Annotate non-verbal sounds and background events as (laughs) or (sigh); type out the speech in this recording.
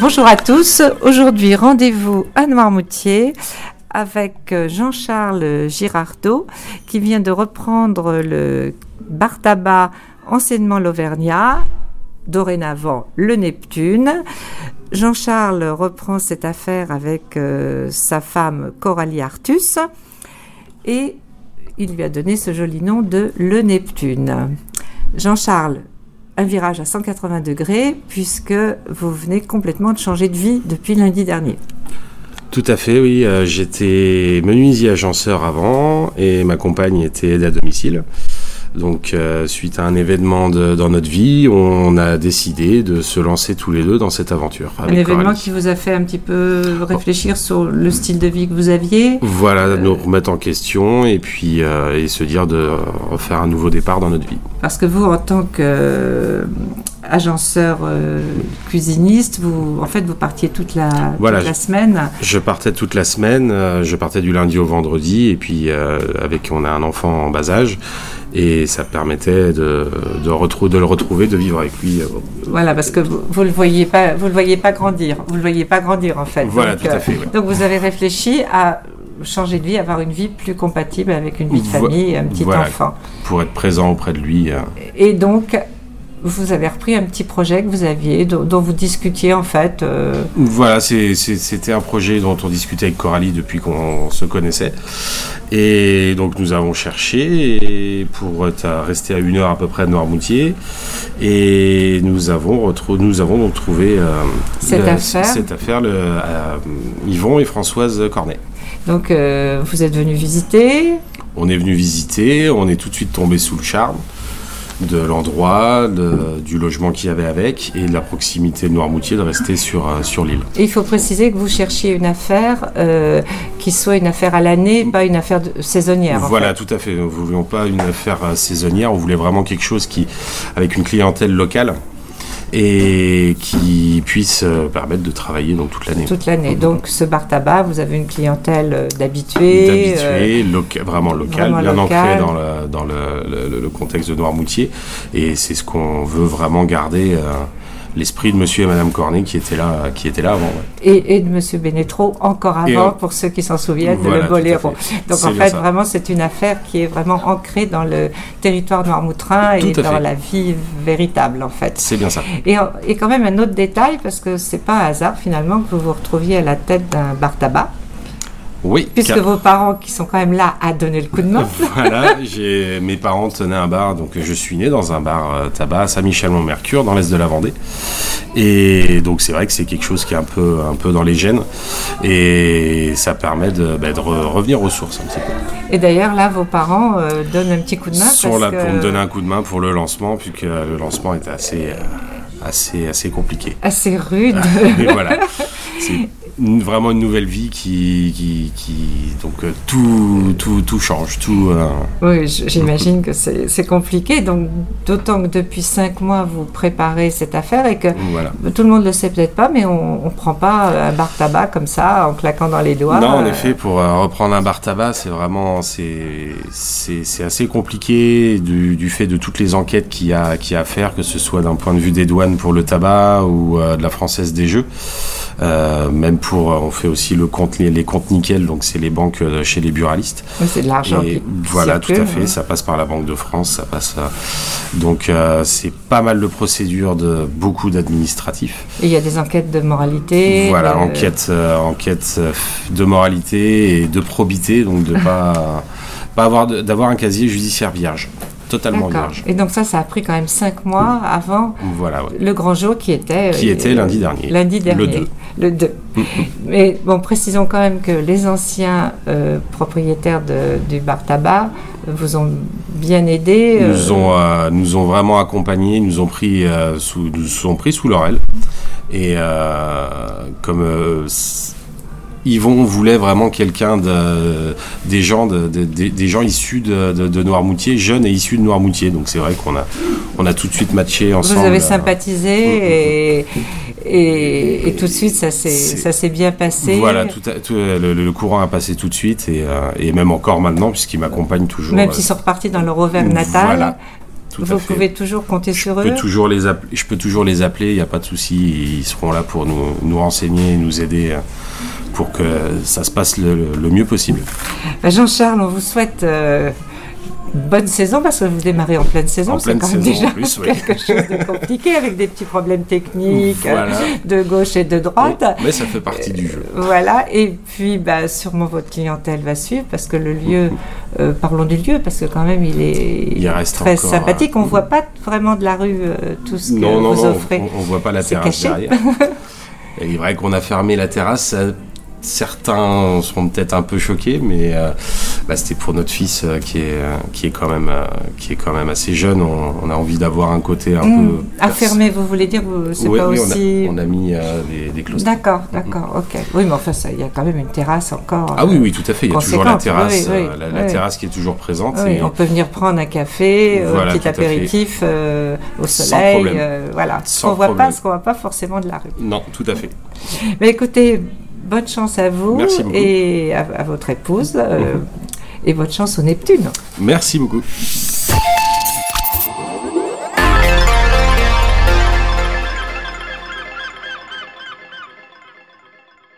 Bonjour à tous. Aujourd'hui, rendez-vous à Noirmoutier avec Jean-Charles Girardot qui vient de reprendre le bar tabac anciennement l'Auvergnat, dorénavant le Neptune. Jean-Charles reprend cette affaire avec euh, sa femme Coralie Artus et il lui a donné ce joli nom de Le Neptune. Jean-Charles, un virage à 180 degrés puisque vous venez complètement de changer de vie depuis lundi dernier. Tout à fait, oui. Euh, j'étais menuisier agenceur avant et ma compagne était aide à domicile. Donc, euh, suite à un événement dans notre vie, on a décidé de se lancer tous les deux dans cette aventure. Un événement qui vous a fait un petit peu réfléchir sur le style de vie que vous aviez Voilà, euh, nous remettre en question et puis euh, et se dire de refaire un nouveau départ dans notre vie. Parce que vous, en tant que agenceur cuisiniste, vous, en fait, vous partiez toute la, toute la semaine. Je partais toute la semaine. je partais du lundi au vendredi et puis avec on a un enfant en bas âge et ça permettait de, de, de, le retrouver, de vivre avec lui. Euh, voilà, parce que vous, ne le voyez pas, vous le voyez pas grandir, vous le voyez pas grandir en fait. Voilà, tout à fait. Euh, donc vous avez réfléchi à changer de vie, avoir une vie plus compatible avec une vie de famille, un petit enfant. Pour être présent auprès de lui. Euh. Et donc vous avez repris un petit projet que vous aviez, dont, vous discutiez en fait. Euh, voilà, c'était un projet dont on discutait avec Coralie depuis qu'on se connaissait. Et donc nous avons cherché pour rester à une heure à peu près de Noirmoutier. Et nous avons, nous avons donc trouvé euh, cette, affaire. cette affaire le, Yvon et Françoise Cornet. Donc euh, vous êtes venu visiter? On est venu visiter, on est tout de suite tombé sous le charme de l'endroit, du logement qu'il y avait avec et de la proximité de Noirmoutier de rester sur, euh, sur l'île. Il faut préciser que vous cherchiez une affaire euh, qui soit une affaire à l'année, pas une affaire saisonnière. Voilà, tout à fait. Nous ne voulions pas une affaire euh, saisonnière, on voulait vraiment quelque chose qui, avec une clientèle locale et qui puisse euh, permettre de travailler dans toute l'année. Toute l'année. Donc ce bar tabac, vous avez une clientèle euh, d'habitués. D'habitués, euh, vraiment local, bien ancré dans, le, dans le, le, contexte de Noirmoutier. Et c'est ce qu'on veut vraiment garder l'esprit de Monsieur et Madame Cornet qui était là, qui était là avant. Et, de Monsieur Bénétro encore avant, pour ceux qui s'en souviennent, de le boléro. Donc en fait, vraiment, c'est une affaire qui est vraiment ancrée dans le territoire noirmoutrin et dans la vie véritable, en fait. C'est bien ça. Et, et, quand même un autre détail, parce que c'est pas un hasard finalement que vous vous retrouviez à la tête d'un bar tabac. Oui. Puisque vos parents qui sont quand même là à donner le coup de main. (laughs) voilà, mes parents tenaient un bar, donc je suis né dans un bar euh, tabac à Saint-Michel-Mont-Mercure, dans l'est de la Vendée. Et donc c'est vrai que c'est quelque chose qui est un peu, un peu dans les gènes. Et ça permet de, bah, revenir aux sources un petit peu. Et d'ailleurs, là, vos parents euh, donnent un petit coup de main. Sont là pour me donner un coup de main pour le lancement, puisque le lancement était assez. Euh, assez, assez compliqué. Assez rude. et voilà. (laughs) Vraiment une nouvelle vie qui, qui, donc euh, tout, tout, tout, change. Tout, euh, Oui, j'imagine que c'est compliqué. Donc, d'autant que depuis cinq mois, vous préparez cette affaire et que tout le monde le sait peut-être pas, mais on ne prend pas un bar tabac comme ça en claquant dans les doigts. Non, en effet, pour euh, reprendre un bar tabac, c'est vraiment c'est assez compliqué du, du, fait de toutes les enquêtes qu'il y, a, a à faire, que ce soit d'un point de vue des douanes pour le tabac ou de la française des jeux. même pour, euh, on fait aussi le compte, les, comptes nickel, donc c'est les banques euh, chez les buralistes. c'est de l'argent. Voilà, tout à fait. Ça passe par la Banque de France, ça passe. Euh, donc c'est pas mal de procédures, de beaucoup d'administratifs. Et il y a des enquêtes de moralité. Voilà, enquête, enquête de moralité et de probité, donc de pas (laughs) pas avoir d'avoir un casier judiciaire vierge totalement vierge. Et donc ça, ça a pris quand même cinq mois avant voilà, le grand jour qui était... Qui était lundi dernier. Lundi dernier. Le 2. Le 2. Mais bon, précisons quand même que les anciens euh, propriétaires de, du bar tabac vous ont bien aidé. Euh, nous, ont, euh, nous ont vraiment accompagnés, nous ont pris, sous, nous ont pris sous leur aile. Et comme Yvon voulait vraiment quelqu'un de, des gens, des gens issus de, Noirmoutier, jeunes et issus de Noirmoutier. Donc c'est vrai qu'on a, on a tout de suite matché ensemble. Vous avez sympathisé et, et, tout de suite ça s'est bien passé. Voilà, tout, le, courant a passé tout de suite et, euh, et même encore maintenant puisqu'il m'accompagne toujours. Même s'ils sont repartis dans leur auvergne natal. Voilà. tout Vous pouvez toujours compter je sur peux eux. toujours les appeler, je peux toujours les appeler, il n'y a pas de souci, ils seront là pour nous, nous renseigner, nous aider euh, pour que ça se passe le, le mieux possible. Bah, Jean-Charles, on vous souhaite euh, bonne saison parce que vous démarrez en pleine saison. En C'est pleine quand même saison, déjà oui. quelque chose de compliqué avec des petits problèmes techniques euh, Voilà. de gauche et de droite. Mais ça fait partie du jeu. Voilà, et puis bah, sûrement votre clientèle va suivre parce que le lieu, euh, parlons du lieu, parce que quand même il est Il reste très sympathique. euh, On voit pas vraiment de la rue euh, tout ce que Non, vous non, offrez. on, on voit pas la terrasse caché. derrière. (laughs) Et il est vrai qu'on a fermé la terrasse. Certains seront peut-être un peu choqués, mais euh, bah, c'était pour notre fils euh, qui est euh, qui est quand même euh, qui est quand même assez jeune. On, on a envie d'avoir un côté un Mmh. peu fermer, vous voulez dire, c'est Oui, pas oui, aussi. on, a, on a mis des, des clauses. D'accord, d'accord, ok. Oui, mais enfin, il y a quand même une terrasse encore. Ah oui, oui, tout à fait. Il y a toujours la terrasse, oui, la, terrasse qui est toujours présente. Et on peut venir prendre un café, Voilà, un petit apéritif au soleil, voilà. Ce Sans qu'on voit pas, ce qu'on voit pas forcément de la rue. Non, tout à fait. Mais écoutez, bonne chance à vous Merci et à, à votre épouse euh, (laughs) et bonne chance au Neptune. Merci beaucoup.